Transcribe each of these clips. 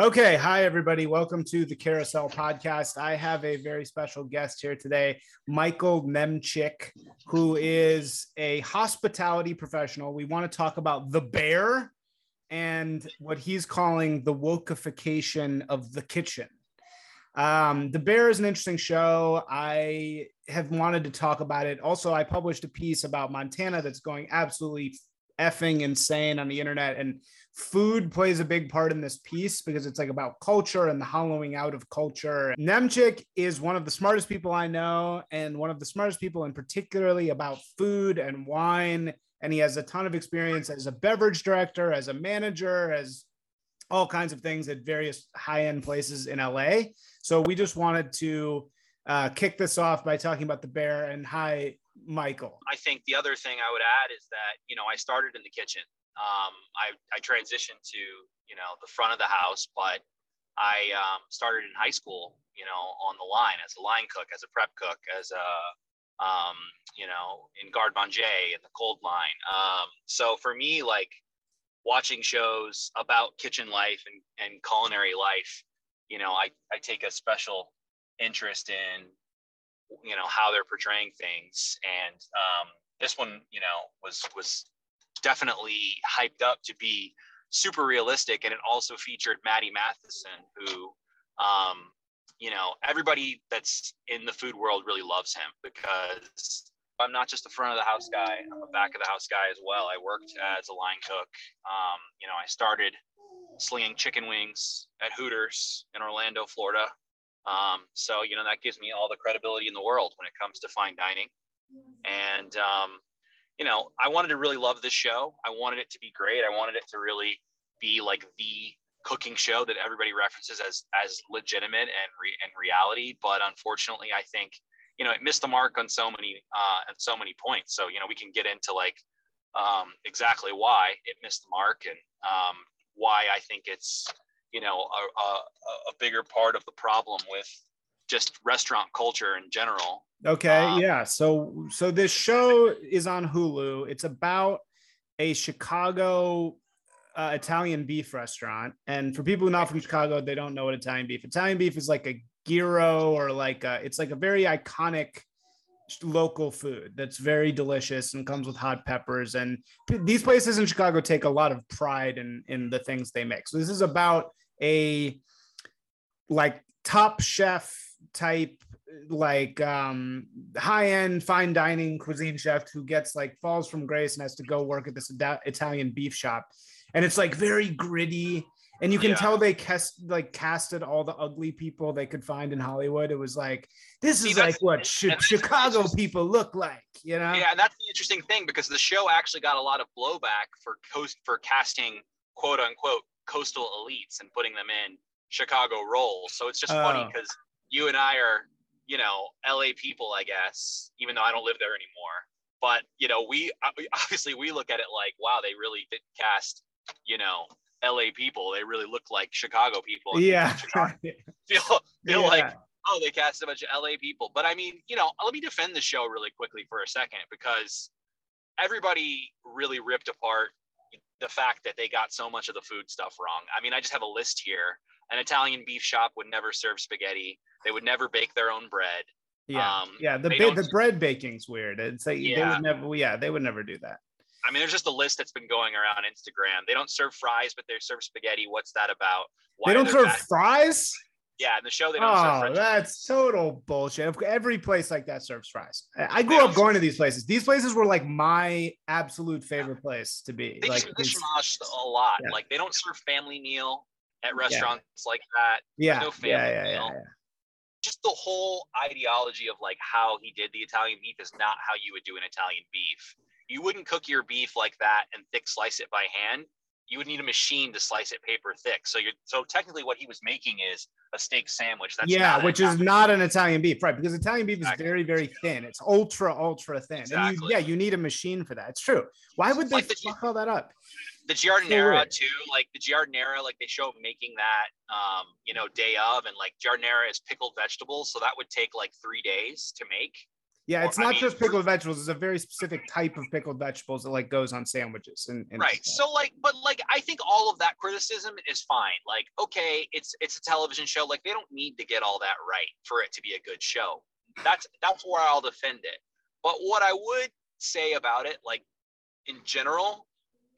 Okay, hi everybody. Welcome to the Carousel Podcast. I have a very special guest here today, Michael Nemcik, who is a hospitality professional. We want to talk about the bear and what he's calling the wokeification of the kitchen. Um, the Bear is an interesting show. I have wanted to talk about it. Also, I published a piece about Montana that's going absolutely effing insane on the internet and food plays a big part in this piece because it's like about culture and the hollowing out of culture. Nemcik is one of the smartest people I know and one of the smartest people in particularly about food and wine and he has a ton of experience as a beverage director, as a manager, as all kinds of things at various high-end places in LA. So we just wanted to uh, kick this off by talking about the bear and hi Michael. I think the other thing I would add is that, you know, I started in the kitchen. Um, I, I transitioned to, you know, the front of the house, but I um, started in high school, you know, on the line as a line cook, as a prep cook, as a, um, you know, in garde manger in the cold line. Um, so for me, like watching shows about kitchen life and, and culinary life, you know, I, I take a special interest in you know how they're portraying things and um, this one you know was was definitely hyped up to be super realistic and it also featured Matty Matheson who um, you know everybody that's in the food world really loves him because I'm not just a front of the house guy I'm a back of the house guy as well. I worked as a line cook. Um, you know I started slinging chicken wings at Hooters in Orlando Florida. Um, so, you know, that gives me all the credibility in the world when it comes to fine dining. And, um, you know, I wanted to really love this show. I wanted it to be great. I wanted it to really be like the cooking show that everybody references as as legitimate and re- and reality. But unfortunately, I think you know it missed the mark on so many uh, on so many points. So you know we can get into like um, exactly why it missed the mark and um, why I think it's you know a, a, a bigger part of the problem with just restaurant culture in general. Okay, um, yeah. So so this show is on Hulu. It's about a Chicago uh, Italian beef restaurant. And for people not from Chicago, they don't know what Italian beef. Italian beef is like a gyro or like a, it's like a very iconic local food that's very delicious and comes with hot peppers. And these places in Chicago take a lot of pride in in the things they make. So this is about a like top chef type like um high-end fine dining cuisine chef who gets like falls from grace and has to go work at this Italian beef shop and it's like very gritty and you can yeah. tell they cast like casted all the ugly people they could find in Hollywood. It was like this See, is like what Chicago people look like, you know? Yeah, and that's the interesting thing because the show actually got a lot of blowback for coast for casting quote unquote coastal elites and putting them in Chicago roles. So it's just oh. funny because you and I are, you know, LA people, I guess, even though I don't live there anymore. But you know, we obviously we look at it like, wow, they really did cast, you know, LA people. They really look like Chicago people. Yeah. Chicago. feel feel yeah. like oh, they cast a bunch of LA people. But I mean, you know, let me defend the show really quickly for a second because everybody really ripped apart the fact that they got so much of the food stuff wrong. I mean, I just have a list here. An Italian beef shop would never serve spaghetti. They would never bake their own bread. Yeah, um, yeah. The ba- the bread baking's weird. It's like yeah. they would never. Yeah, they would never do that. I mean, there's just a list that's been going around Instagram. They don't serve fries, but they serve spaghetti. What's that about? Why they don't serve fries. Yeah, in the show they don't oh, that's total bullshit. Every place like that serves fries. I grew up going to these places. These places were like my absolute favorite yeah. place to be. They like just a lot. Yeah. Like they don't serve family meal at restaurants yeah. like that. Yeah. no family yeah, yeah, meal. Just the whole ideology of like how he did the Italian beef is not how you would do an Italian beef. You wouldn't cook your beef like that and thick slice it by hand you would need a machine to slice it paper thick. So you're so technically what he was making is a steak sandwich. That's yeah, which is not an Italian beef, right? Because Italian beef exactly. is very, very thin. It's ultra, ultra thin. Exactly. You, yeah, you need a machine for that. It's true. Why would they like the, fuck all that up? The giardiniera too, like the giardiniera, like they show making that, um, you know, day of, and like giardiniera is pickled vegetables, so that would take like three days to make. Yeah, it's not I mean, just pickled vegetables. It's a very specific type of pickled vegetables that like goes on sandwiches and, and right. So like, but like, I think all of that criticism is fine. Like, okay, it's it's a television show. Like, they don't need to get all that right for it to be a good show. That's that's where I'll defend it. But what I would say about it, like in general,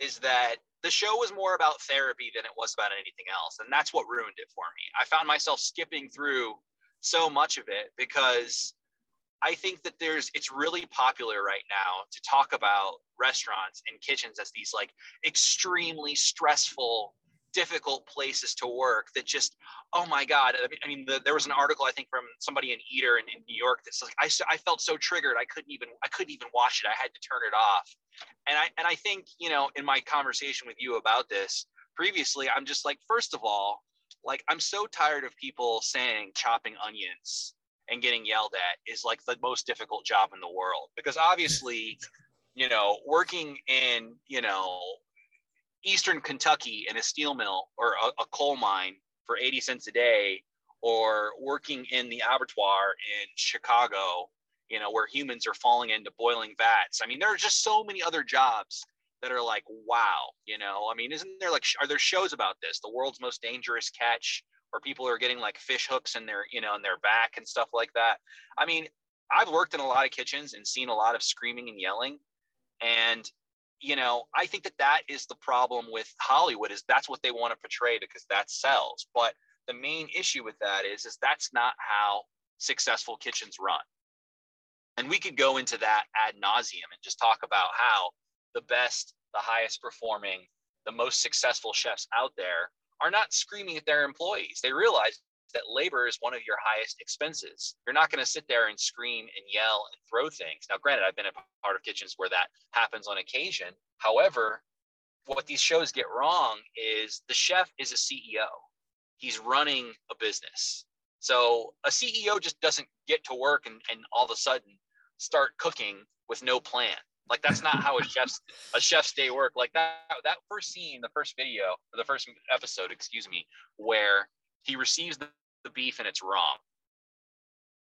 is that the show was more about therapy than it was about anything else, and that's what ruined it for me. I found myself skipping through so much of it because I think that there's it's really popular right now to talk about restaurants and kitchens as these like extremely stressful difficult places to work that just oh my god. I mean, I mean the, there was an article i think from somebody in eater in, in new york that's like I, I felt so triggered i couldn't even i couldn't even watch it. I had to turn it off. And i and i think you know in my conversation with you about this previously i'm just like first of all like i'm so tired of people saying chopping onions and getting yelled at is like the most difficult job in the world. Because obviously you know working in you know eastern kentucky in a steel mill or a, a, coal mine for 80 cents a day or working in the abattoir in chicago you know where humans are falling into boiling vats. I mean there are just so many other jobs that are like wow you know i mean isn't there like are there shows about this? The world's most dangerous catch where people are getting like fish hooks in their you know in their back and stuff like that. I mean i've worked in a lot of kitchens and seen a lot of screaming and yelling and you know i think that that is the problem with hollywood is that's what they want to portray because that sells but the main issue with that is is that's not how successful kitchens run and we could go into that ad nauseum and just talk about how the best the highest performing the most successful chefs out there are not screaming at their employees. They realize that labor is one of your highest expenses. You're not going to sit there and scream and yell and throw things. Now, granted, I've been a part of kitchens where that happens on occasion. However, what these shows get wrong is the chef is a CEO. He's running a business. So a CEO just doesn't get to work and, and all of a sudden start cooking with no plan. Like that's not how a chef's a chef's day work. Like that that first scene, the first video, the first episode, excuse me, where he receives the, the beef and it's wrong,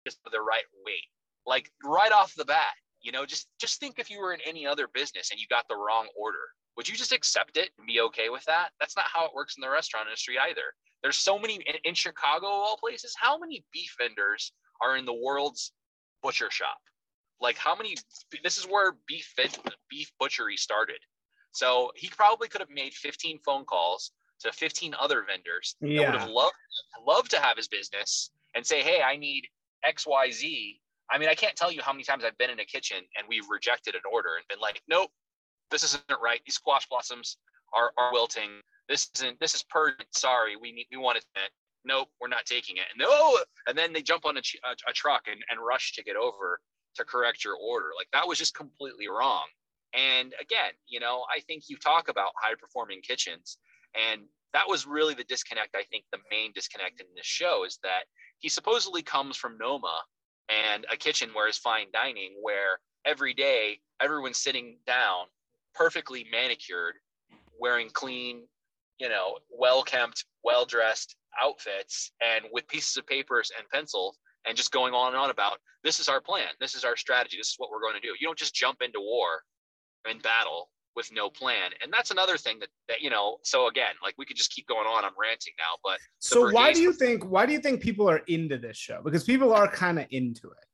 just the right weight. Like right off the bat, you know, just just think if you were in any other business and you got the wrong order, would you just accept it and be okay with that? That's not how it works in the restaurant industry either. There's so many in, in Chicago, all places. How many beef vendors are in the world's butcher shop? like how many this is where beef beef butchery started so he probably could have made 15 phone calls to 15 other vendors yeah. that would have loved loved to have his business and say hey i need xyz i mean i can't tell you how many times i've been in a kitchen and we've rejected an order and been like nope this isn't right these squash blossoms are, are wilting this isn't this is per sorry we need we want it nope we're not taking it and no and then they jump on a, a, a truck and, and rush to get over to correct your order. Like that was just completely wrong. And again, you know, I think you talk about high performing kitchens, and that was really the disconnect. I think the main disconnect in this show is that he supposedly comes from Noma and a kitchen where it's fine dining, where every day everyone's sitting down, perfectly manicured, wearing clean, you know, well kempt, well dressed outfits, and with pieces of papers and pencils and just going on and on about this is our plan, this is our strategy, this is what we're going to do. You don't just jump into war and battle with no plan. And that's another thing that, that you know, so again, like we could just keep going on. I'm ranting now, but so why do you think why do you think people are into this show? Because people are kind of into it.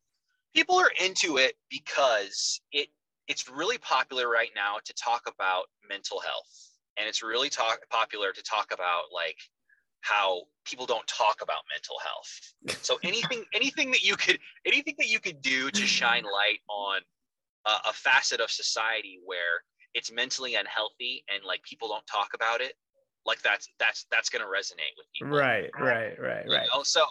People are into it because it it's really popular right now to talk about mental health. And it's really talk popular to talk about like how people don't talk about mental health. So anything anything that you could anything that you could do to shine light on a, a facet of society where it's mentally unhealthy and like people don't talk about it like that's that's that's going to resonate with people right right right right know? so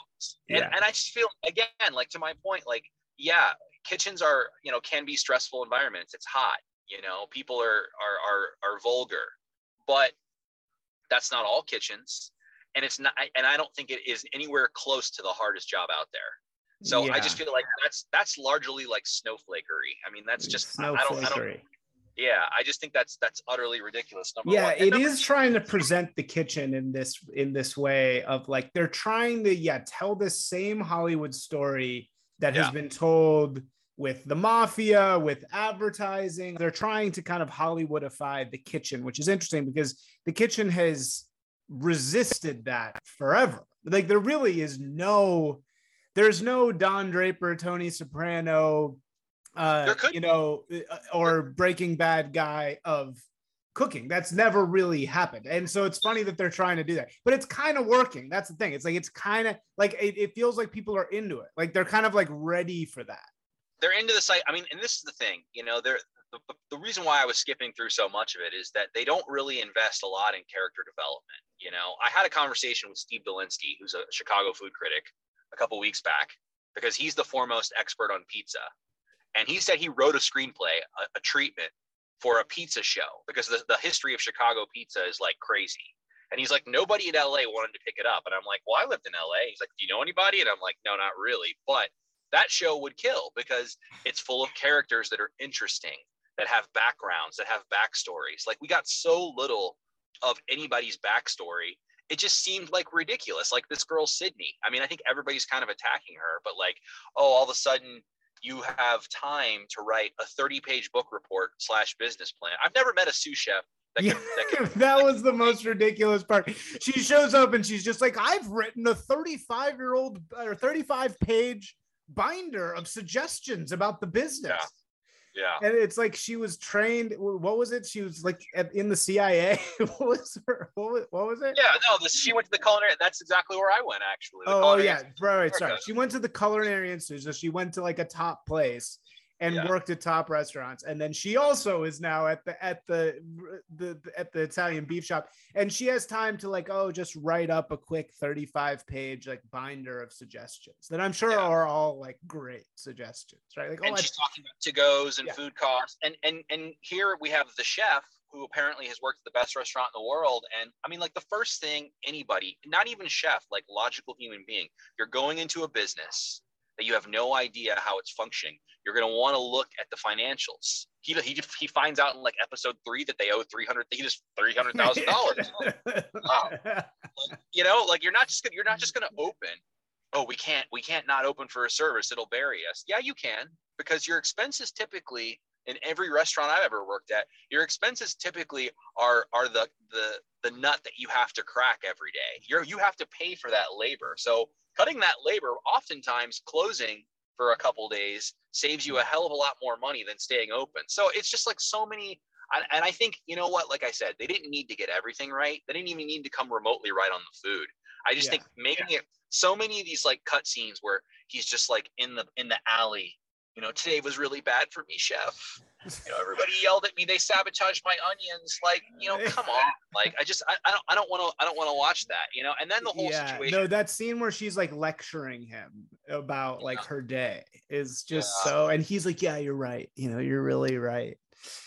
and, yeah. and i just feel again like to my point like yeah kitchens are you know can be stressful environments it's hot you know people are are are, are vulgar but that's not all kitchens and it's not and i don't think it is anywhere close to the hardest job out there so yeah. i just feel like that's that's largely like snowflakery i mean that's just I, I, don't, I don't yeah i just think that's that's utterly ridiculous number yeah it is two, trying to present the kitchen in this in this way of like they're trying to yeah tell this same hollywood story that yeah. has been told with the mafia, with advertising. They're trying to kind of Hollywoodify the kitchen, which is interesting because the kitchen has resisted that forever. Like there really is no, there's no Don Draper, Tony Soprano, uh, you know, uh, or Breaking Bad guy of cooking. That's never really happened. And so it's funny that they're trying to do that, but it's kind of working. That's the thing. It's like, it's kind of like, it, it, feels like people are into it. Like they're kind of like ready for that. They're into the site. I mean, and this is the thing, you know, they're, the, the reason why I was skipping through so much of it is that they don't really invest a lot in character development. You know, I had a conversation with Steve Dolinsky, who's a Chicago food critic, a couple weeks back, because he's the foremost expert on pizza. And he said he wrote a screenplay, a, a treatment for a pizza show because the, the history of Chicago pizza is like crazy. And he's like, nobody in LA wanted to pick it up. And I'm like, well, I lived in LA. He's like, do you know anybody? And I'm like, no, not really. But that show would kill because it's full of characters that are interesting, that have backgrounds, that have backstories. Like we got so little of anybody's backstory. It just seemed like ridiculous. Like this girl, Sydney. I mean, I think everybody's kind of attacking her, but like, oh, all of a sudden you have time to write a 30 page book report slash business plan. I've never met a sous chef that, yeah, that, that, was the most ridiculous part. She shows up and she's just like, I've written a 35 year old or 35 page binder of suggestions about the business. Yeah. Yeah. And it's like she was trained. What was it? She was like in the CIA. what was her? What was, what was it? Yeah, no, this, she went to the culinary. That's exactly where I went, actually. oh, oh yeah. Right, right. Sorry. She went to the culinary institute. So she went to like a top place and yeah. worked at top restaurants and then she also is now at the at the, the at the Italian beef shop and she has time to like oh just write up a quick 35 page like binder of suggestions that I'm sure yeah. are all like great suggestions right like oh, and oh, she's talking about to goes and yeah. food costs and and and here we have the chef who apparently has worked at the best restaurant in the world and I mean like the first thing anybody not even chef like logical human being you're going into a business that you have no idea how it's functioning. You're going to want to look at the financials. He, he, he finds out in like episode three that they owe 300, he just $300,000. wow. You know, like you're not just gonna, you're not just going to open. Oh, we can't, we can't not open for a service. It'll bury us. Yeah, you can because your expenses typically in every restaurant I've ever worked at, your expenses typically are are the the the nut that you have to crack every day. You're you have to pay for that labor. So cutting that labor, oftentimes closing for a couple days saves you a hell of a lot more money than staying open. So it's just like so many. And I think, you know what, like I said, they didn't need to get everything right. They didn't even need to come remotely right on the food. I just yeah. think making yeah. it so many of these like cut scenes where he's just like in the in the alley you know, today was really bad for me, chef. You know, everybody yelled at me. They sabotaged my onions. Like, you know, come on. Like, I just, I, I don't, I don't want to, I don't want to watch that. You know, and then the whole yeah, situation. No, that scene where she's like lecturing him about like her day is just yeah. so, and he's like, yeah, you're right. You know, you're really right.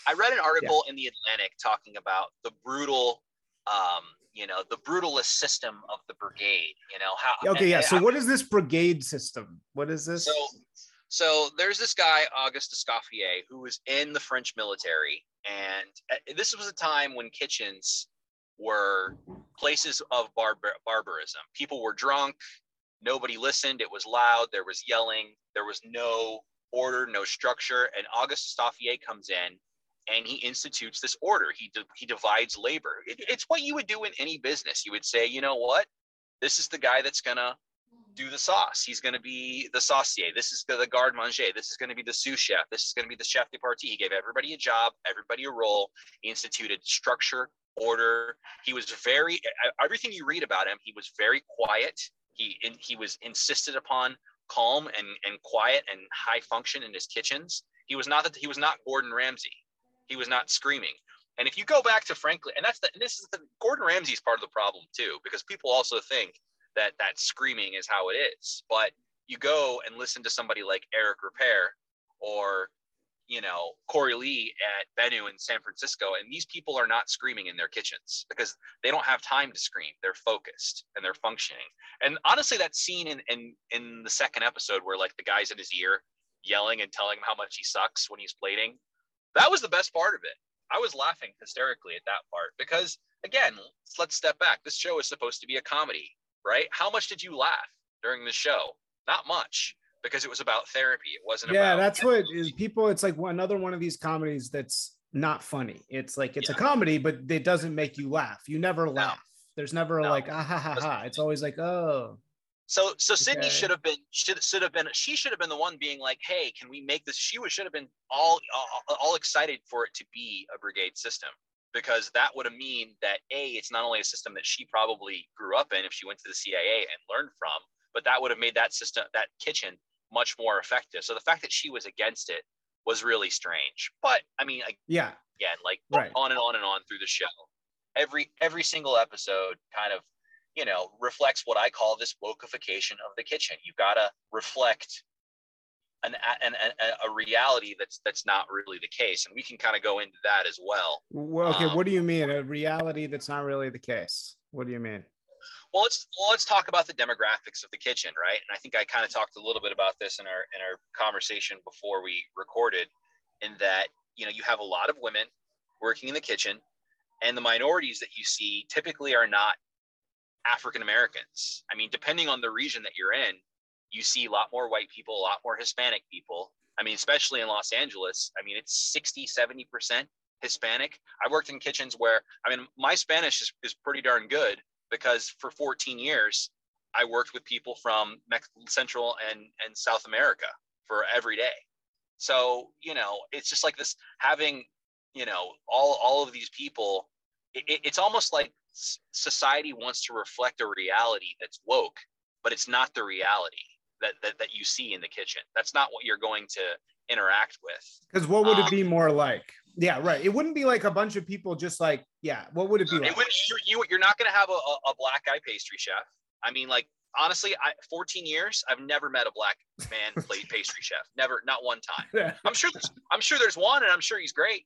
I read an article in the Atlantic talking about the brutal, um, you know, the brutalist system of the brigade. You know how. Okay, yeah. So, what is this brigade system? What is this? So so there's this guy, Auguste Escoffier, who was in the French military. And uh, this was a time when kitchens were places of barbar- barbarism. People were drunk. Nobody listened. It was loud. There was yelling. There was no order, no structure. And Auguste Escoffier comes in and he institutes this order. He, he divides labor. It, it's what you would do in any business. You would say, you know what? This is the guy that's going to do the sauce. He's going to be the saucier. This is the, the garde manger. This is going to be the sous chef. This is going to be the chef de partie. He gave everybody a job, everybody a role. He instituted structure, order. He was very everything you read about him. He was very quiet. He he was insisted upon calm and and quiet and high function in his kitchens. He was not that he was not Gordon Ramsay. He was not screaming. And if you go back to frankly, and that's the and this is the Gordon Ramsay's part of the problem too, because people also think that that screaming is how it is. But you go and listen to somebody like Eric Ripert or you know Corey Lee at Benu in San Francisco, and these people are not screaming in their kitchens because they don't have time to scream. They're focused and they're functioning. And honestly, that scene in in in the second episode where like the guy's in his ear yelling and telling him how much he sucks when he's plating, that was the best part of it. I was laughing hysterically at that part because again, let's step back. This show is supposed to be a comedy right? How much did you laugh during the show? Not much, because it was about therapy. It wasn't yeah, about that's what is people. It's like another one of these comedies that's not funny. It's like it's yeah. a comedy, but it doesn't make you laugh. You never laugh. No. There's never no. like ah ha ha ha. It's always like oh. So so Sydney okay. should have been should should have been she should have been the one being like, hey, can we make this? She should have been all, all all excited for it to be a brigade system because that would have mean that a it's not only a system that she probably grew up in if she went to the CIA and learned from, but that would have made that system that kitchen much more effective. So the fact that she was against it was really strange. But I mean, yeah, again, like right. on and on and on through the show, every every single episode kind of you know, reflects what I call this wokeification of the kitchen. You've got to reflect an, an, an, a reality that's that's not really the case, and we can kind of go into that as well. Well, okay, um, what do you mean a reality that's not really the case? What do you mean? Well, let's well, let's talk about the demographics of the kitchen, right? And I think I kind of talked a little bit about this in our in our conversation before we recorded, in that you know you have a lot of women working in the kitchen, and the minorities that you see typically are not African Americans. I mean, depending on the region that you're in, you see a lot more white people, a lot more Hispanic people. I mean, especially in Los Angeles, I mean, it's 60, 70% Hispanic. I worked in kitchens where, I mean, my Spanish is, is pretty darn good because for 14 years, I worked with people from Central and, and South America for every day. So, you know, it's just like this having, you know, all, all of these people, it, it's almost like society wants to reflect a reality that's woke, but it's not the reality that, that, that you see in the kitchen. That's not what you're going to interact with. Because what would um, it be more like? Yeah, right. It wouldn't be like a bunch of people just like, yeah, what would it be like? It would, you, are not going to have a, a, black eye pastry chef. I mean, like, honestly, I, 14 years, I've never met a black man plate pastry chef. Never, not one time. I'm sure there's, I'm sure there's one and I'm sure he's great,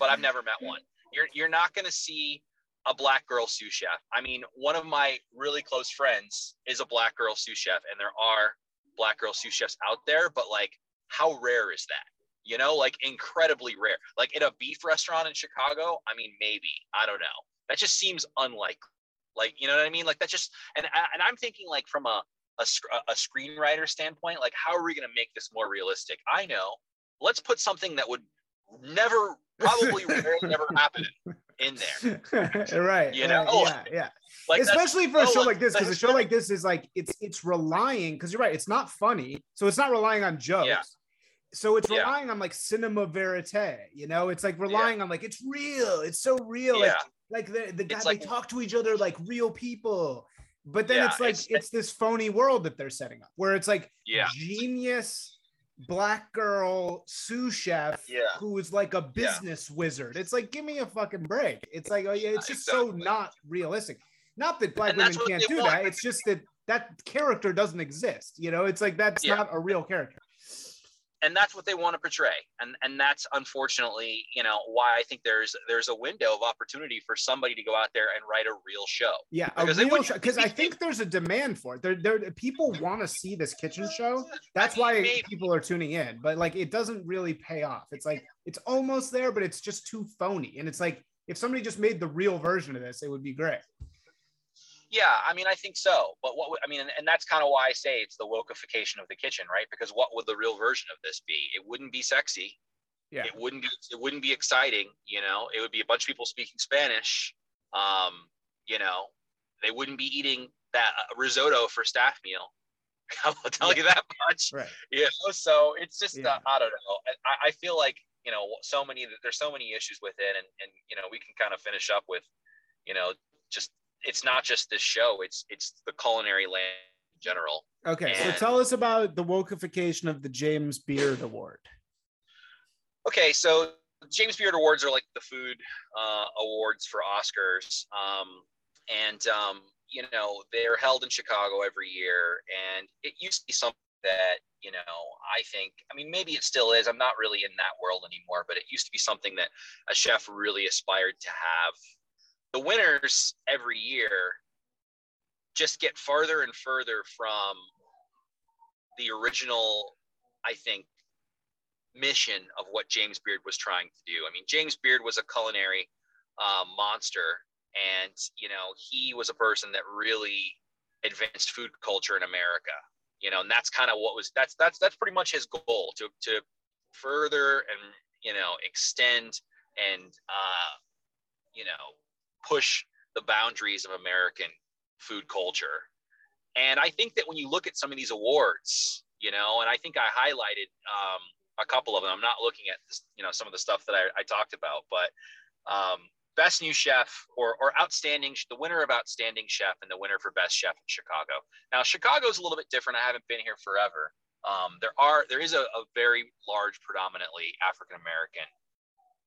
but I've never met one. You're, you're not going to see a black girl sous chef. I mean, one of my really close friends is a black girl sous chef, and there are black girl sous chefs out there, but like, how rare is that? You know, like incredibly rare. Like in a beef restaurant in Chicago, I mean, maybe I don't know. That just seems unlikely. Like, you know what I mean? Like that just and and I'm thinking like from a a, a screenwriter standpoint, like how are we going to make this more realistic? I know. Let's put something that would never probably never happen in there. right. You know? Yeah, yeah. Like Especially for a show like this, because a show like this is like it's it's relying because you're right, it's not funny, so it's not relying on jokes. Yeah. So it's relying yeah. on like cinema verite, you know. It's like relying yeah. on like it's real, it's so real. Like, like the the guy like, they talk to each other like real people, but then it's like it's, it's this phony world that they're setting up where it's like genius black girl sous chef yeah. who is like a business yeah. wizard. It's like, give me a fucking break. It's like, oh yeah, it's just exactly. so not realistic. Not that black and women can't do want. that. It's just that that character doesn't exist. You know, it's like that's yeah. not a real character and that's what they want to portray. And and that's unfortunately you know why i think there's there's a window of opportunity for somebody to go out there and write a real show. Yeah because a real show because i think there's a demand for it. There, there people want to see this kitchen show. That's why maybe. people are tuning in but like it doesn't really pay off. It's like it's almost there but it's just too phony. And it's like if somebody just made the real version of this it would be great yeah, I mean, I think so. But what I mean, and, and that's kind of why I say it's the wokeification of the kitchen, right? Because what would the real version of this be? It wouldn't be sexy. Yeah. It wouldn't be. It wouldn't be exciting. You know, it would be a bunch of people speaking Spanish. Um, you know, they wouldn't be eating that uh, risotto for staff meal. I'll tell yeah. you that much. Right. You know, so it's just yeah. uh, I don't know. I, I feel like you know so many there's so many issues with it, and and you know we can kind of finish up with you know just it's not just this show; it's it's the culinary land in general. Okay, and, so tell us about the wokeification of the James Beard Award. Okay, so James Beard Awards are like the food uh, awards for Oscars, um, and um, you know they're held in Chicago every year. And it used to be something that you know I think, I mean, maybe it still is. I'm not really in that world anymore, but it used to be something that a chef really aspired to have the winners every year just get farther and further from the original, I think, mission of what James Beard was trying to do. I mean, James Beard was a culinary uh, monster, and you know, he was a person that really advanced food culture in America. you know, and that's kind of what was that's that's that's pretty much his goal to to further and you know extend and uh, you know push the boundaries of American food culture. And I think that when you look at some of these awards, you know, and I think I highlighted um, a couple of them. I'm not looking at this, you know some of the stuff that I, I talked about, but um, best new chef or or outstanding the winner of outstanding chef and the winner for best chef in Chicago. Now Chicago is a little bit different. I haven't been here forever. Um, there are there is a, a very large, predominantly African American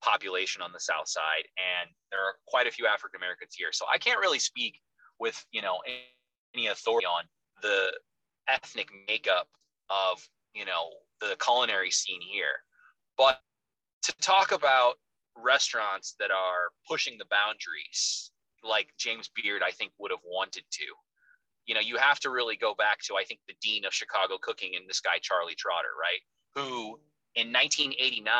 population on the south side, and there are quite a few African Americans here. So I can't really speak with you know any authority on the ethnic makeup of you know the culinary scene here, but to talk about restaurants that are pushing the boundaries like James Beard, I think would have wanted to. You know, you have to really go back to, I think, the dean of Chicago cooking and this guy, Charlie Trotter, right? Who in 1989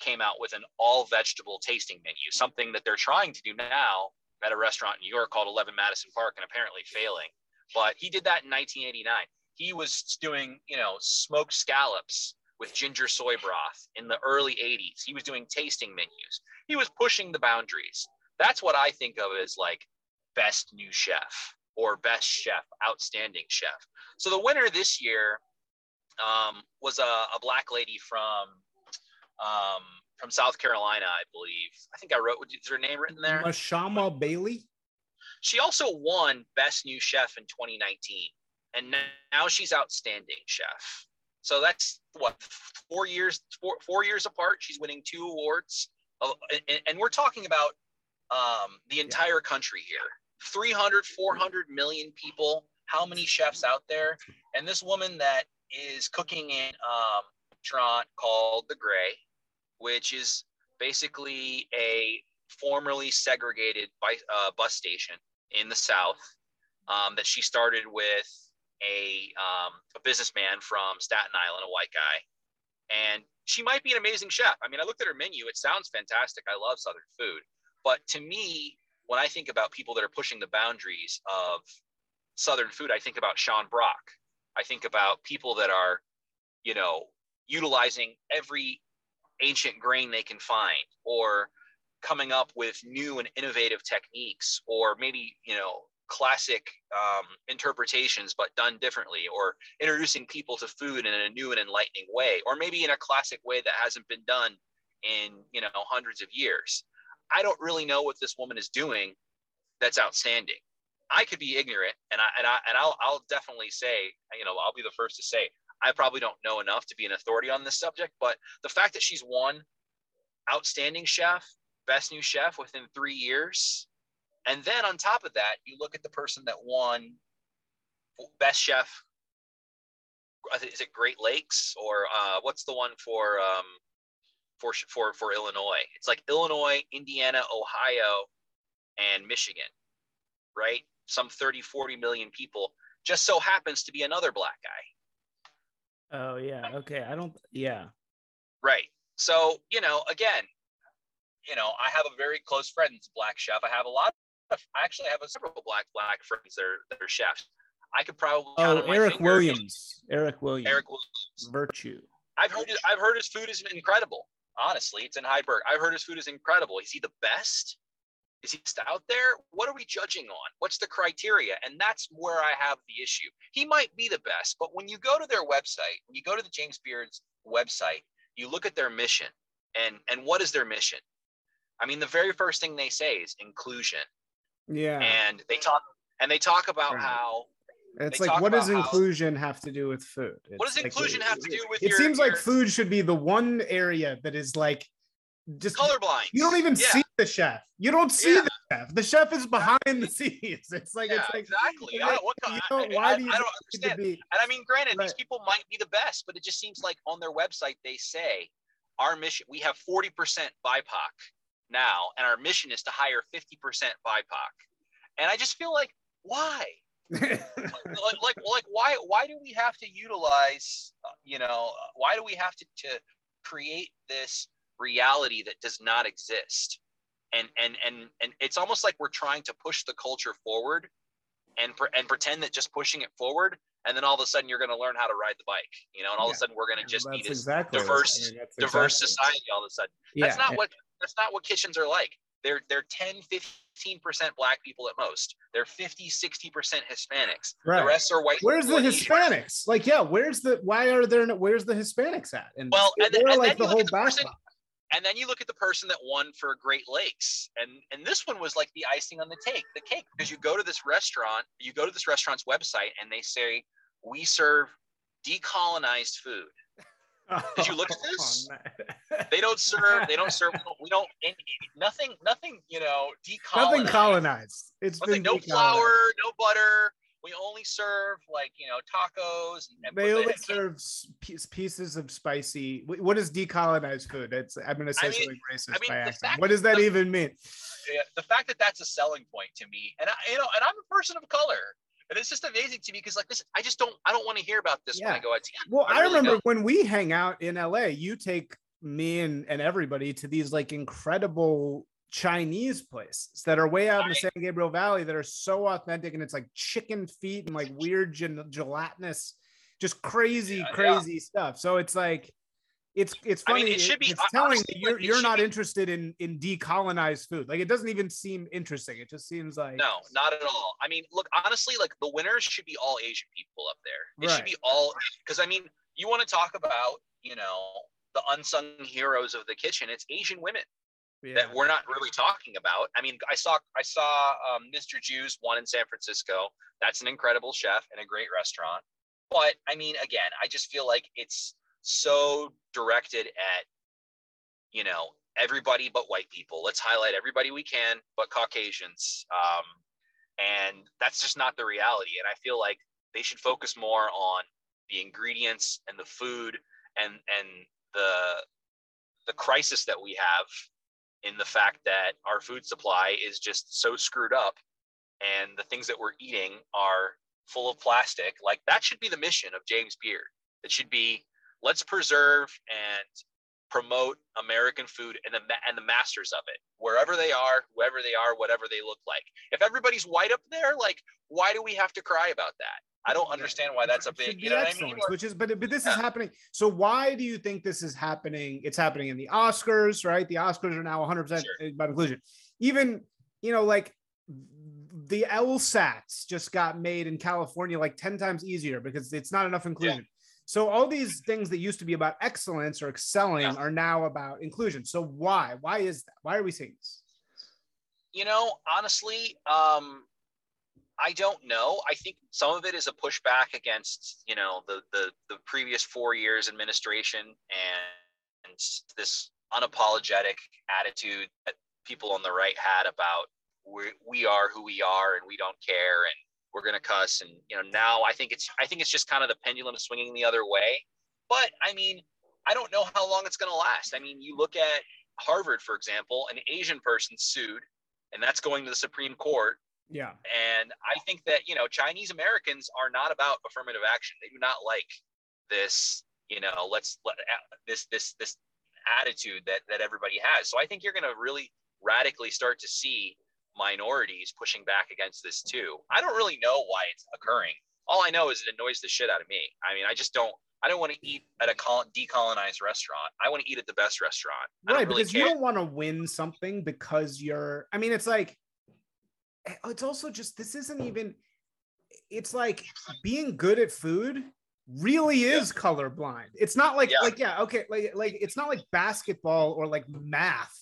came out with an all vegetable tasting menu, something that they're trying to do now at a restaurant in New York called 11 Madison Park and apparently failing. But he did that in 1989. He was doing, you know, smoked scallops with ginger soy broth in the early 80s. He was doing tasting menus. He was pushing the boundaries. That's what I think of as like best new chef or best chef, outstanding chef. So the winner this year um, was a, a, black lady from um, from South Carolina, I believe. I think I wrote. Is her name written there? Mashama Bailey. She also won Best New Chef in 2019, and now she's Outstanding Chef. So that's what four years four, four years apart. She's winning two awards, and, and we're talking about um, the entire country here 300 400 million people how many chefs out there and this woman that is cooking in um, called the Grey which is basically a formerly segregated by, uh, bus station in the south um, that she started with a, um, a businessman from Staten Island, a white guy. And she might be an amazing chef. I mean, I looked at her menu, it sounds fantastic. I love Southern food. But to me, when I think about people that are pushing the boundaries of Southern food, I think about Sean Brock. I think about people that are, you know, utilizing every ancient grain they can find or coming up with new and innovative techniques or maybe, you know, classic um, interpretations but done differently or introducing people to food in a new and enlightening way or maybe in a classic way that hasn't been done in you know hundreds of years. I don't really know what this woman is doing that's outstanding. I could be ignorant and i and, I, and I'll, I'll definitely say you know i'll be the first to say i probably don't know enough to be an authority on this subject but the fact that she's won outstanding chef best new chef within three years and then on top of that, you look at the person that won best chef. Is it Great Lakes or uh, what's the one for um, for for for Illinois? It's like Illinois, Indiana, Ohio, and Michigan, right? Some 30, 40 million people. Just so happens to be another black guy. Oh yeah. Okay. I don't. Yeah. Right. So you know, again, you know, I have a very close friend, black chef. I have a lot of. I actually have a several black black friends that are, that are chefs. I could probably oh Erick Williams, Erick Williams, Erick Williams, Virtue. I've heard his, I've heard his food is incredible. Honestly, it's in Park. I've heard his food is incredible. Is he the best? Is he just out there? What are we judging on? What's the criteria? And that's where I have the issue. He might be the best, but when you go to their website, when you go to the James Beard's website, you look at their mission, and and what is their mission? I mean, the very first thing they say is inclusion. Yeah. And they talk and they talk about right. how it's like what does inclusion how, have to do with food? It's what does like, inclusion have to do with it your, seems your, like food should be the one area that is like just colorblind. You don't even yeah. see the chef. You don't see yeah. the chef. The chef is behind the scenes. It's like yeah, it's like exactly. I don't, what, you why I, do you I don't understand. And I mean, granted, right. these people might be the best, but it just seems like on their website they say our mission. We have forty percent BIPOC now, and our mission is to hire 50% BIPOC. And I just feel like, why? like, like, like, why, why do we have to utilize, uh, you know, why do we have to, to create this reality that does not exist? And, and, and, and it's almost like we're trying to push the culture forward and, and pretend that just pushing it forward and then all of a sudden you're going to learn how to ride the bike you know and all yeah. of a sudden we're going to just be this exactly diverse I mean, diverse exactly society all of a sudden. Yeah. that's not what that's not what kitchens are like. They're they're 10 15 percent black people at most. They're 50 60 percent hispanics. Right. the rest are white where's the hispanics? Like yeah where's the why are there where's the hispanics at? And well and, and, and like the whole background and then you look at the person that won for Great Lakes, and and this one was like the icing on the cake, the cake, because you go to this restaurant, you go to this restaurant's website, and they say we serve decolonized food. Did you look at this? Oh, they don't serve. They don't serve. We don't. Nothing. Nothing. You know, decolonized. Nothing colonized. It's nothing, no flour, no butter we only serve like you know tacos. And they only serve pieces of spicy. What is decolonized food? It's I'm going to say I mean, something racist I mean, by accident. What does that the, even mean? The fact that that's a selling point to me, and I, you know, and I'm a person of color. And it's just amazing to me because, like this, I just don't, I don't want to hear about this yeah. when I go out to. Well, I, I really remember don't. when we hang out in LA, you take me and, and everybody to these like incredible Chinese places that are way out in the San Gabriel Valley that are so authentic and it's like chicken feet and like weird gelatinous, just crazy, yeah, crazy yeah. stuff. So it's like it's it's funny. I mean, it should be it's telling that you're you're not be, interested in in decolonized food. Like it doesn't even seem interesting. It just seems like no, not at all. I mean, look, honestly, like the winners should be all Asian people up there. It right. should be all because I mean, you want to talk about you know the unsung heroes of the kitchen. It's Asian women yeah. that we're not really talking about. I mean, I saw I saw um, Mr. Jiu's one in San Francisco. That's an incredible chef and a great restaurant. But I mean, again, I just feel like it's so directed at you know everybody but white people. Let's highlight everybody we can but Caucasians. Um, and that's just not the reality. And I feel like they should focus more on the ingredients and the food and and the the crisis that we have in the fact that our food supply is just so screwed up and the things that we're eating are full of plastic like that should be the mission of james beard. It should be let's preserve and promote american food and the and the masters of it wherever they are whoever they are whatever they look like if everybody's white up there like why do we have to cry about that I don't understand why that's a big, you know what I mean? Which is, but but this yeah. is happening. So why do you think this is happening? It's happening in the Oscars, right? The Oscars are now 100 percent about eh, inclusion. Even you know, like the LSATs just got made in California like 10 times easier because it's not enough inclusion. So all these things that used to be about excellence or excelling yeah. are now about inclusion. So why? Why is that? Why are we seeing this? You know, honestly, um, I don't know. I think some of it is a pushback against, you know, the the, the previous four years administration and, and this unapologetic attitude that people on the right had about we, we are who we are and we don't care and we're going to cuss and you know now I think it's I think it's just kind of the pendulum swinging the other way. But I mean, I don't know how long it's going to last. I mean, you look at Harvard for example, an Asian person sued and that's going to the Supreme Court yeah. And I think that, you know, Chinese Americans are not about affirmative action. They do not like this, you know, let's let this this this attitude that that everybody has. So I think you're going to really radically start to see minorities pushing back against this too. I don't really know why it's occurring. All I know is it annoys the shit out of me. I mean, I just don't I don't want to eat at a decolonized restaurant. I want to eat at the best restaurant. right, really because care. you don't want to win something because you're. I mean, it's like Eh, it's also just this isn't even it's like being good at food really is yeah. colorblind. It's not like yeah. like yeah, okay, like like it's not like basketball or like math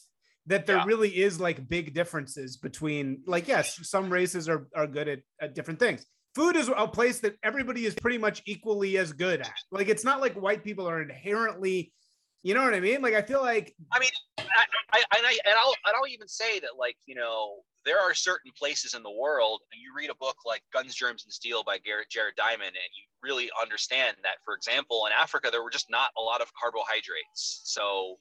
that there yeah. really is like big differences between like yes, some races are are good at, at different things. Food is a place that everybody is pretty much equally as good at. Like it's not like white people are inherently you know what I mean? Like I feel like I mean I, I, I and I'll and I'll even say that like you know there are certain places in the world, and you read a book like Guns, Germs, and Steel by Garrett Jared Diamond, and you really understand that, for example, in Africa, there were just not a lot of carbohydrates. So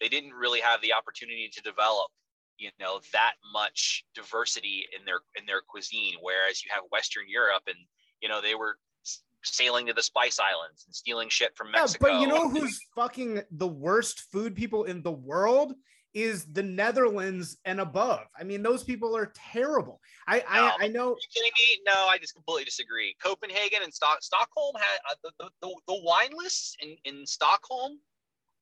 they didn't really have the opportunity to develop you know that much diversity in their in their cuisine whereas you have western europe and you know they were sailing to the spice islands and stealing shit from mexico yeah, but you know who's fucking the worst food people in the world is the Netherlands and above. I mean, those people are terrible. I no, I, I know. kidding me? No, I just completely disagree. Copenhagen and Stock, Stockholm had uh, the, the, the wine lists in, in Stockholm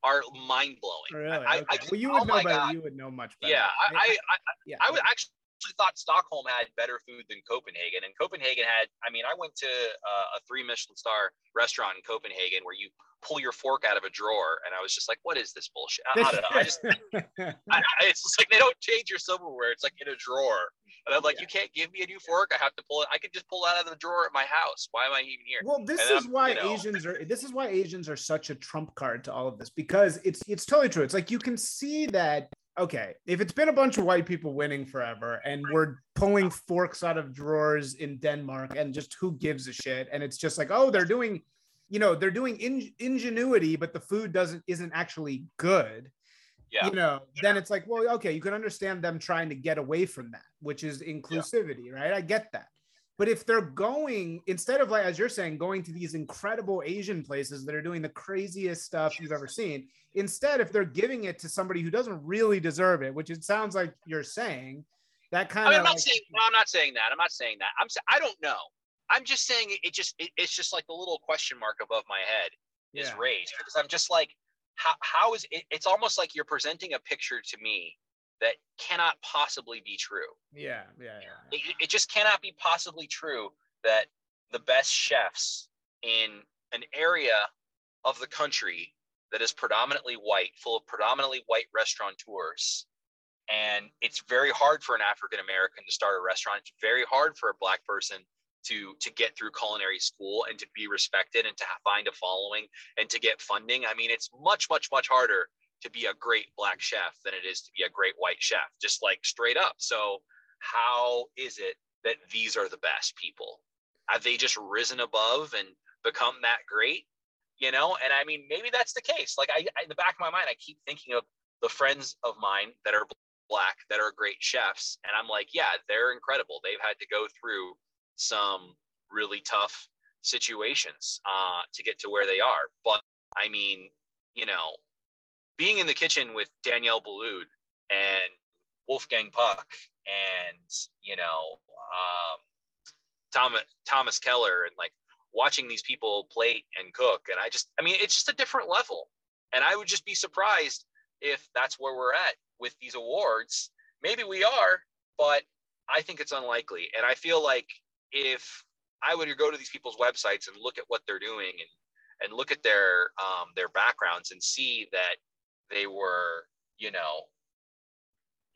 are mind blowing. Really? I, okay. I, well, you oh would oh know. God. You would know much better. Yeah, I, I, I, yeah. I would actually thought Stockholm had better food than Copenhagen, and Copenhagen had. I mean, I went to uh, a three Michelin star restaurant in Copenhagen where you pull your fork out of a drawer, and I was just like, "What is this bullshit?" I, I don't know. I just, I, it's just like they don't change your silverware; it's like in a drawer. And I'm like, yeah. "You can't give me a new fork. I have to pull it. I could just pull it out of the drawer at my house. Why am I even here?" Well, this and is I'm, why you know, Asians are. This is why Asians are such a trump card to all of this because it's it's totally true. It's like you can see that okay, if it's been a bunch of white people winning forever and we're pulling forks out of drawers in Denmark and just who gives a shit, and it's just like, oh, they're doing you know they're doing in, ingenuity but the food doesn't isn't actually good yeah. you know then it's like well okay you can understand them trying to get away from that which is inclusivity yeah. right i get that but if they're going instead of like as you're saying going to these incredible asian places that are doing the craziest stuff you've ever seen instead if they're giving it to somebody who doesn't really deserve it which it sounds like you're saying that kind I mean, of I'm not like, saying no, I'm not saying that. I'm not saying that. I'm I don't know. I'm just saying it, just it, it's just like the little question mark above my head yeah. is raised because I'm just like how how is it, it's almost like you're presenting a picture to me that cannot possibly be true. Yeah, yeah, yeah. It, it just cannot be possibly true that the best chefs in an area of the country that is predominantly white, full of predominantly white restaurateurs, and it's very hard for an African American to start a restaurant. It's very hard for a black person to to get through culinary school and to be respected and to find a following and to get funding i mean it's much much much harder to be a great black chef than it is to be a great white chef just like straight up. So how is it that these are the best people? Have they just risen above and become that great? You know and i mean maybe that's the case. Like I, I in the back of my mind i keep thinking of the friends of mine that are black that are great chefs and i'm like yeah they're incredible. They've had to go through some really tough situations uh, to get to where they are. But I mean, you know, being in the kitchen with Daniel Boulud and Wolfgang Puck and, you know, um, Thomas, Thomas Keller and like watching these people plate and cook. And I just, I mean, it's just a different level. And I would just be surprised if that's where we're at with these awards. Maybe we are, but I think it's unlikely. And I feel like if I would go to these people's websites and look at what they're doing and and look at their um, their backgrounds and see that they were you know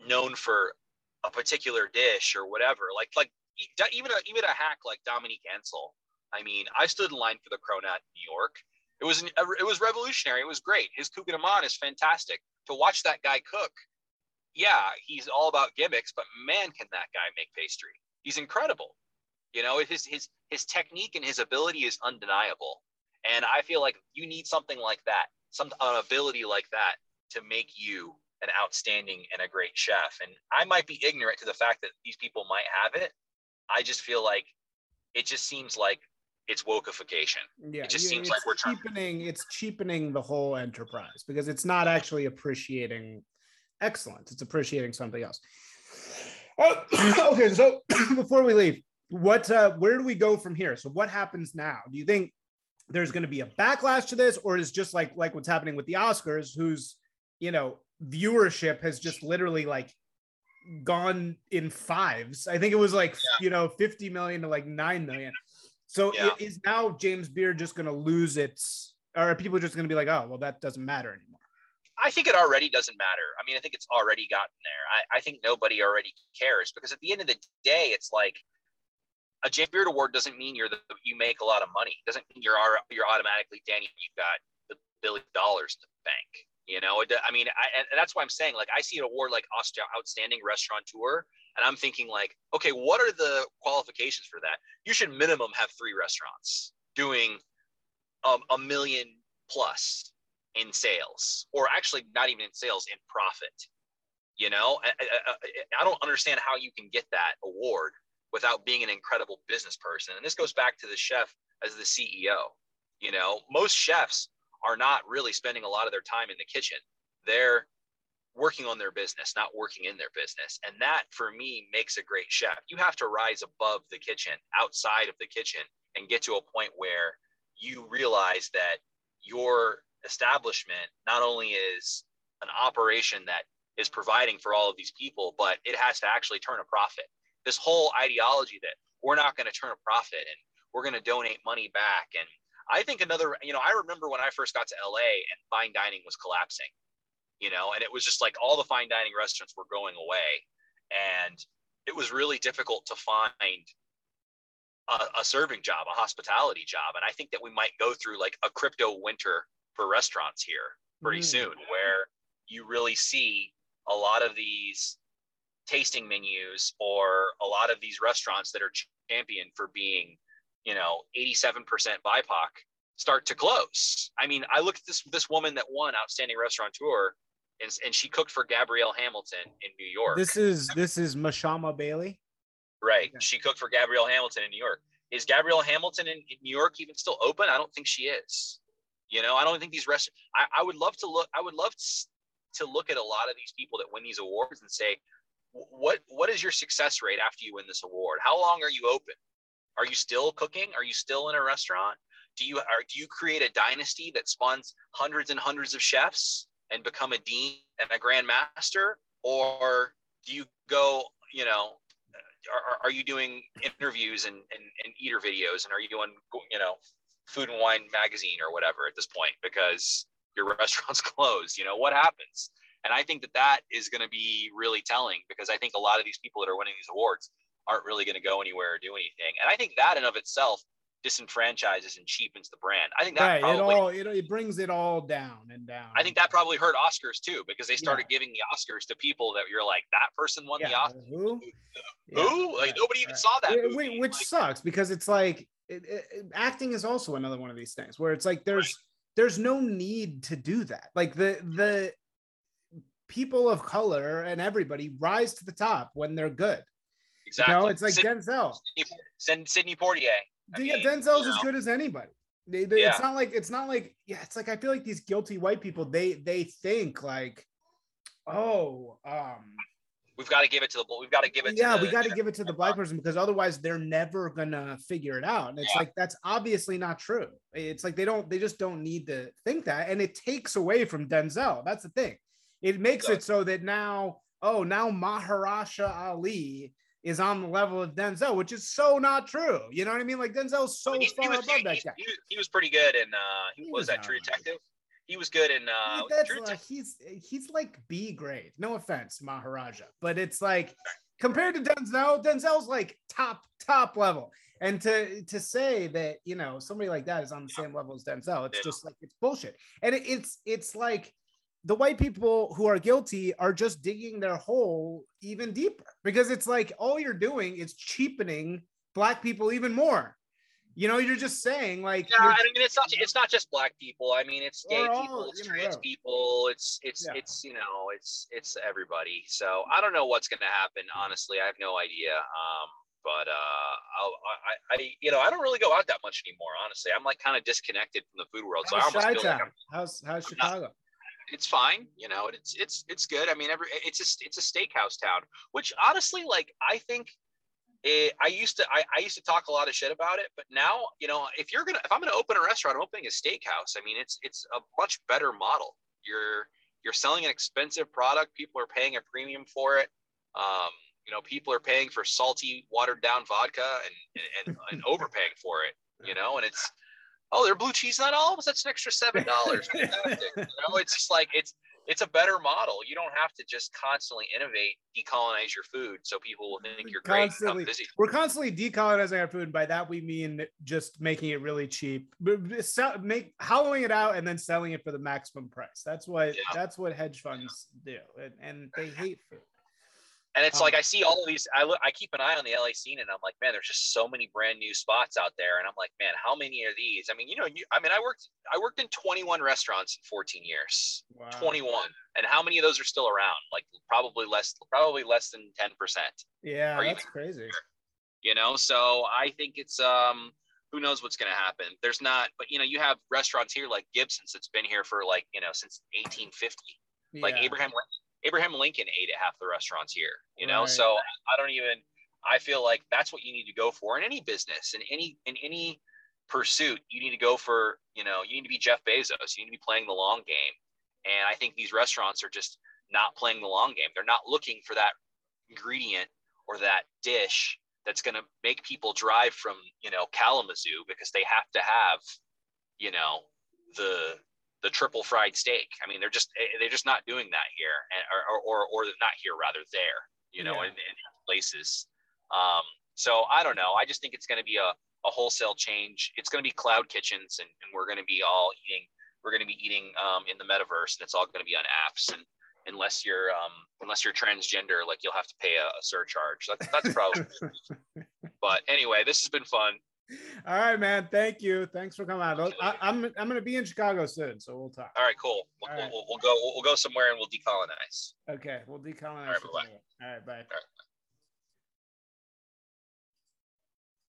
known for a particular dish or whatever. Like like even a even a hack like Dominique Ansel I mean I stood in line for the Cronut in New York. It was an, it was revolutionary. It was great. His kouign-amann is fantastic. To watch that guy cook yeah he's all about gimmicks but man can that guy make pastry. He's incredible. You know, his his his technique and his ability is undeniable. And I feel like you need something like that, some an ability like that to make you an outstanding and a great chef. And I might be ignorant to the fact that these people might have it. I just feel like it just seems like it's wokeification. Yeah, it just seems like we're cheapening. Trying- it's cheapening the whole enterprise because it's not actually appreciating excellence. It's appreciating something else. Oh, okay, so before we leave, what uh, where do we go from here? So what happens now? Do you think there's going to be a backlash to this, or is just like like what's happening with the Oscars, whose you know viewership has just literally like gone in fives. I think it was like yeah. you know 50 million to like 9 million. So yeah. is now James Beard just going to lose its or are people just going to be like, "Oh, well that doesn't matter anymore." I think it already doesn't matter. I mean, I think it's already gotten there. I, I think nobody already cares because at the end of the day, it's like a James Beard Award doesn't mean you're the, you make a lot of money. It doesn't mean you're you're automatically Danny. You've got the billion dollars in the bank. You know, I mean, I, and that's why I'm saying like I see an award like outstanding restaurateur, and I'm thinking like, okay, what are the qualifications for that? You should minimum have three restaurants doing um, a million plus in sales, or actually not even in sales, in profit. You know, I, I, I don't understand how you can get that award without being an incredible business person. And this goes back to the chef as the CEO. You know, most chefs are not really spending a lot of their time in the kitchen. They're working on their business, not working in their business. And that for me makes a great chef. You have to rise above the kitchen, outside of the kitchen, and get to a point where you realize that your establishment not only is an operation that is providing for all of these people, but it has to actually turn a profit. This whole ideology that we're not going to turn a profit and we're going to donate money back. And I think another, you know, I remember when I first got to LA and fine dining was collapsing, you know, and it was just like all the fine dining restaurants were going away. And it was really difficult to find a, a serving job, a hospitality job. And I think that we might go through like a crypto winter for restaurants here pretty mm. soon, where you really see a lot of these tasting menus or a lot of these restaurants that are championed for being, you know, 87% BIPOC start to close. I mean, I looked at this this woman that won Outstanding Restaurateur, and, and she cooked for Gabrielle Hamilton in New York. This is this is Mashama Bailey. Right. Yeah. She cooked for Gabrielle Hamilton in New York. Is Gabrielle Hamilton in, in, New York even still open? I don't think she is. You know, I don't think these restaurants. I, I would love to look. I would love to look at a lot of these people that win these awards and say, what what is your success rate after you win this award? How long are you open? Are you still cooking? Are you still in a restaurant? Do you are do you create a dynasty that spawns hundreds and hundreds of chefs and become a dean and a grand master, or do you go? You know, uh, are, are you doing interviews and, and, and eater videos and are you on you know food and wine magazine or whatever at this point because your restaurant's closed you know what happens and i think that that is going to be really telling because i think a lot of these people that are winning these awards aren't really going to go anywhere or do anything and i think that in of itself disenfranchises and cheapens the brand. I think that right. probably, it all it, it brings it all down and down. I think that probably hurt Oscars too because they started yeah. giving the Oscars to people that you're like that person won yeah. the Oscar. Who? Who? Yeah. Like nobody even saw that. Movie. Which like, sucks because it's like it, it, acting is also another one of these things where it's like there's right. there's no need to do that. Like the the people of color and everybody rise to the top when they're good. Exactly. You know, it's like Sid, Denzel. Sidney, Sidney Poitier. I yeah, mean, Denzel's as good as anybody. They, they, yeah. It's not like it's not like yeah. It's like I feel like these guilty white people they they think like, oh, um, we've got to give it to the we've got to give it. Yeah, the, we got to give it to the black person because otherwise they're never gonna figure it out. And it's yeah. like that's obviously not true. It's like they don't they just don't need to think that, and it takes away from Denzel. That's the thing. It makes it so that now oh now Mahershala Ali is on the level of Denzel, which is so not true. You know what I mean? Like Denzel's so he, far he was, above he, that guy. He, he, was pretty good in uh he, was, was that True Detective. He was good in uh that's, uh, he's he's like B grade. No offense, Maharaja, but it's like compared to Denzel, Denzel's like top top level. And to to say that you know somebody like that is on the same level as Denzel, it's yeah. just like it's bullshit. And it, it's it's like the white people who are guilty are just digging their hole even deeper because it's like all you're doing is cheapening black people even more. You know, you're just saying like yeah. I mean, it's not it's not just black people. I mean, it's gay all, people, it's trans know, people, it's it's yeah. it's you know, it's it's everybody. So I don't know what's going to happen. Honestly, I have no idea. Um, but uh, I'll, I, I, you know, I don't really go out that much anymore. Honestly, I'm like kind of disconnected from the food world. So how's I almost feel like I'm, how's how's Chicago? Not, it's fine. You know, it's it's it's good. I mean, every it's a it's a steakhouse town, which honestly, like I think. It, I used to I, I used to talk a lot of shit about it, but now you know if you're gonna if I'm gonna open a restaurant, I'm opening a steakhouse. I mean, it's it's a much better model. You're you're selling an expensive product. People are paying a premium for it. Um, you know, people are paying for salty, watered down vodka and and, and overpaying for it. You know, and it's oh, they're blue cheese not olives. That's an extra seven dollars. you know, it's just like it's it's a better model. You don't have to just constantly innovate, decolonize your food, so people will think you're constantly, great. We're constantly decolonizing our food, and by that we mean just making it really cheap, make hollowing it out and then selling it for the maximum price. That's what yeah. that's what hedge funds do, and, and they hate food. And it's um, like I see all of these. I look, I keep an eye on the LA scene, and I'm like, man, there's just so many brand new spots out there. And I'm like, man, how many are these? I mean, you know, you, I mean, I worked, I worked in 21 restaurants in 14 years. Wow. 21, and how many of those are still around? Like probably less, probably less than 10 percent. Yeah, that's crazy. You know, so I think it's um, who knows what's going to happen. There's not, but you know, you have restaurants here like Gibson's that's been here for like you know since 1850. Yeah. Like Abraham Abraham Lincoln ate at half the restaurants here, you know? Right. So I don't even, I feel like that's what you need to go for in any business, in any, in any pursuit. You need to go for, you know, you need to be Jeff Bezos. You need to be playing the long game. And I think these restaurants are just not playing the long game. They're not looking for that ingredient or that dish that's going to make people drive from, you know, Kalamazoo because they have to have, you know, the the triple fried steak. I mean, they're just eh, they're just not doing that here, and or or, or not here rather there, you know, yeah. in, in, places. Um, so I don't know. I just think it's going to be a, a wholesale change. It's going to be cloud kitchens, and, and we're going to be all eating. We're going to be eating um, in the metaverse, and it's all going to be on apps. And unless you're um, unless you're transgender, like you'll have to pay a, a surcharge. That's that's probably. but anyway, this has been fun. All right, man. Thank you. Thanks for coming out. I, am I'm, I'm going to be in Chicago soon, so we'll talk. All right, cool. We'll, right. we'll, we'll, go we'll, we'll, go somewhere and we'll decolonize. Okay, we'll decolonize. All right, bye. All right, bye. All right.